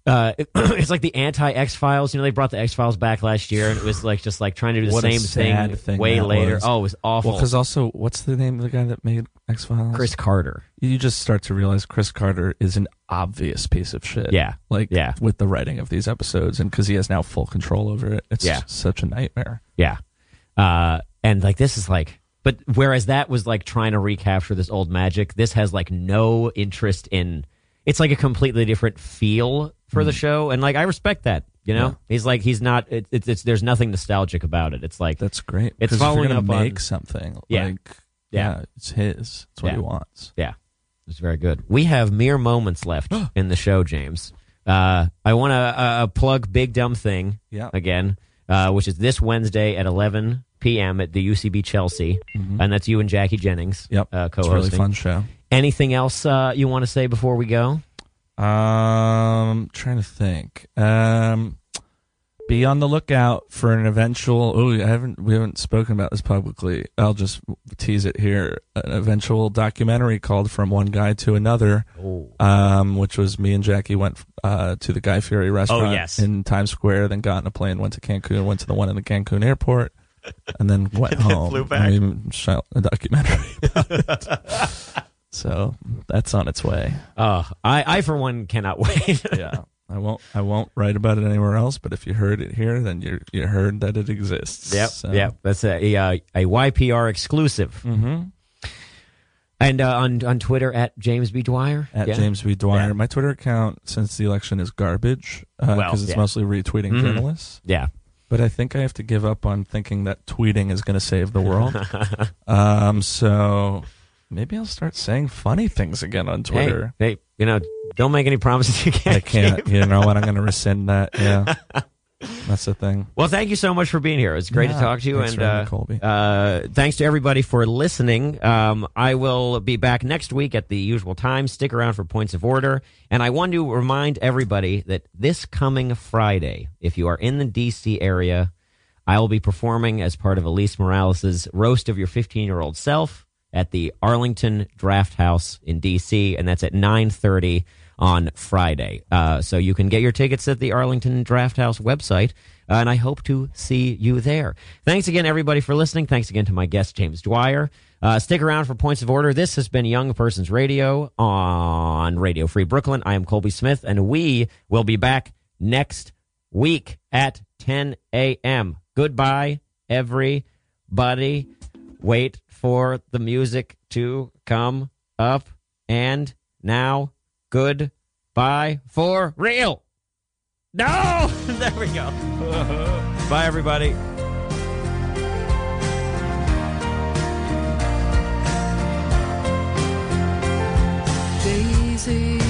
uh, it- it's like the anti X Files. You know, they brought the X Files back last year, and it was like just like trying to do the What a same sad thing, thing way that later. was. Oh, it was awful. well, because also, what's the name of the guy that made X Files? Chris Carter. you just start to realize Chris Carter is an obvious piece of shit. Yeah. Like, Yeah. with the writing of these episodes, and because he has now full control over it, it's Yeah. such a nightmare. Yeah, uh, and like this is like, but whereas that was like trying to recapture this old magic, this has like no interest in. It's like a completely different feel for the show, and like I respect that. You know, Mm. Yeah. he's like he's not. It, it's it's there's nothing nostalgic about it. It's like That's great. It's following up gonna on- make something. Yeah. Like, Yeah. yeah. it's his. It's what Yeah. he wants. Yeah, it's very good. We have mere moments left in the show, James. Uh, I want to uh, plug Big Dumb Thing Yeah. again, uh, which is this Wednesday at 11 p.m. at the UCB Chelsea, and that's you and Jackie Jennings. Mm-hmm. Yep. uh, It's a co-hosting. really fun show. Anything else uh, you want to say before we go? Um, trying to think. Um, be on the lookout for an eventual. Oh, I haven't. We haven't spoken about this publicly. I'll just tease it here. An eventual documentary called "From One Guy to Another," Oh, um, which was me and Jackie went uh, to the Guy Fieri restaurant Oh, yes. in Times Square, then got in a plane, went to Cancun, went to the one in the Cancun airport, and then went home. flew back. And we shot a documentary. about it. so that's on its way. uh, I, I for one cannot wait. yeah. I won't. I won't write about it anywhere else. But if you heard it here, then you you heard that it exists. Yep, So- yep. That's a, a, a YPR exclusive. Mhm. And uh, on on Twitter at James B Dwyer At Yeah. James B. Dwyer. Yeah. My Twitter account since the election is garbage because Well, it's yeah. mostly retweeting Mhm. journalists. Yeah, But I think I have to give up on thinking that tweeting is going to save the world. um. So maybe I'll start saying funny things again on Twitter. Hey, hey, you know, don't make any promises you can't. I can't. keep. You know what? I'm going to rescind that. Yeah. That's the thing. Well, thank you so much for being here. It's great Yeah, to talk to you, thanks and uh, Colby. uh, thanks to everybody for listening. Um, I will be back next week at the usual time. Stick around for points of order, and I want to remind everybody that this coming Friday, if you are in the D.C. area, I will be performing as part of Elise Morales' roast of your 15 year old self at the Arlington Draft House in D.C., and that's at 9:30 on Friday. Uh, so you can get your tickets at the Arlington Draft House website, uh, and I hope to see you there. Thanks again, everybody, for listening. Thanks again to my guest, James Dwyer. Uh, stick around for Points of Order. This has been Young Persons Radio on Radio Free Brooklyn. I am Colby Smith, and we will be back next week at 10 a.m. Goodbye, everybody. Wait for the music to come up. And now, goodbye for real. No! there we go. Bye, everybody. Daisy.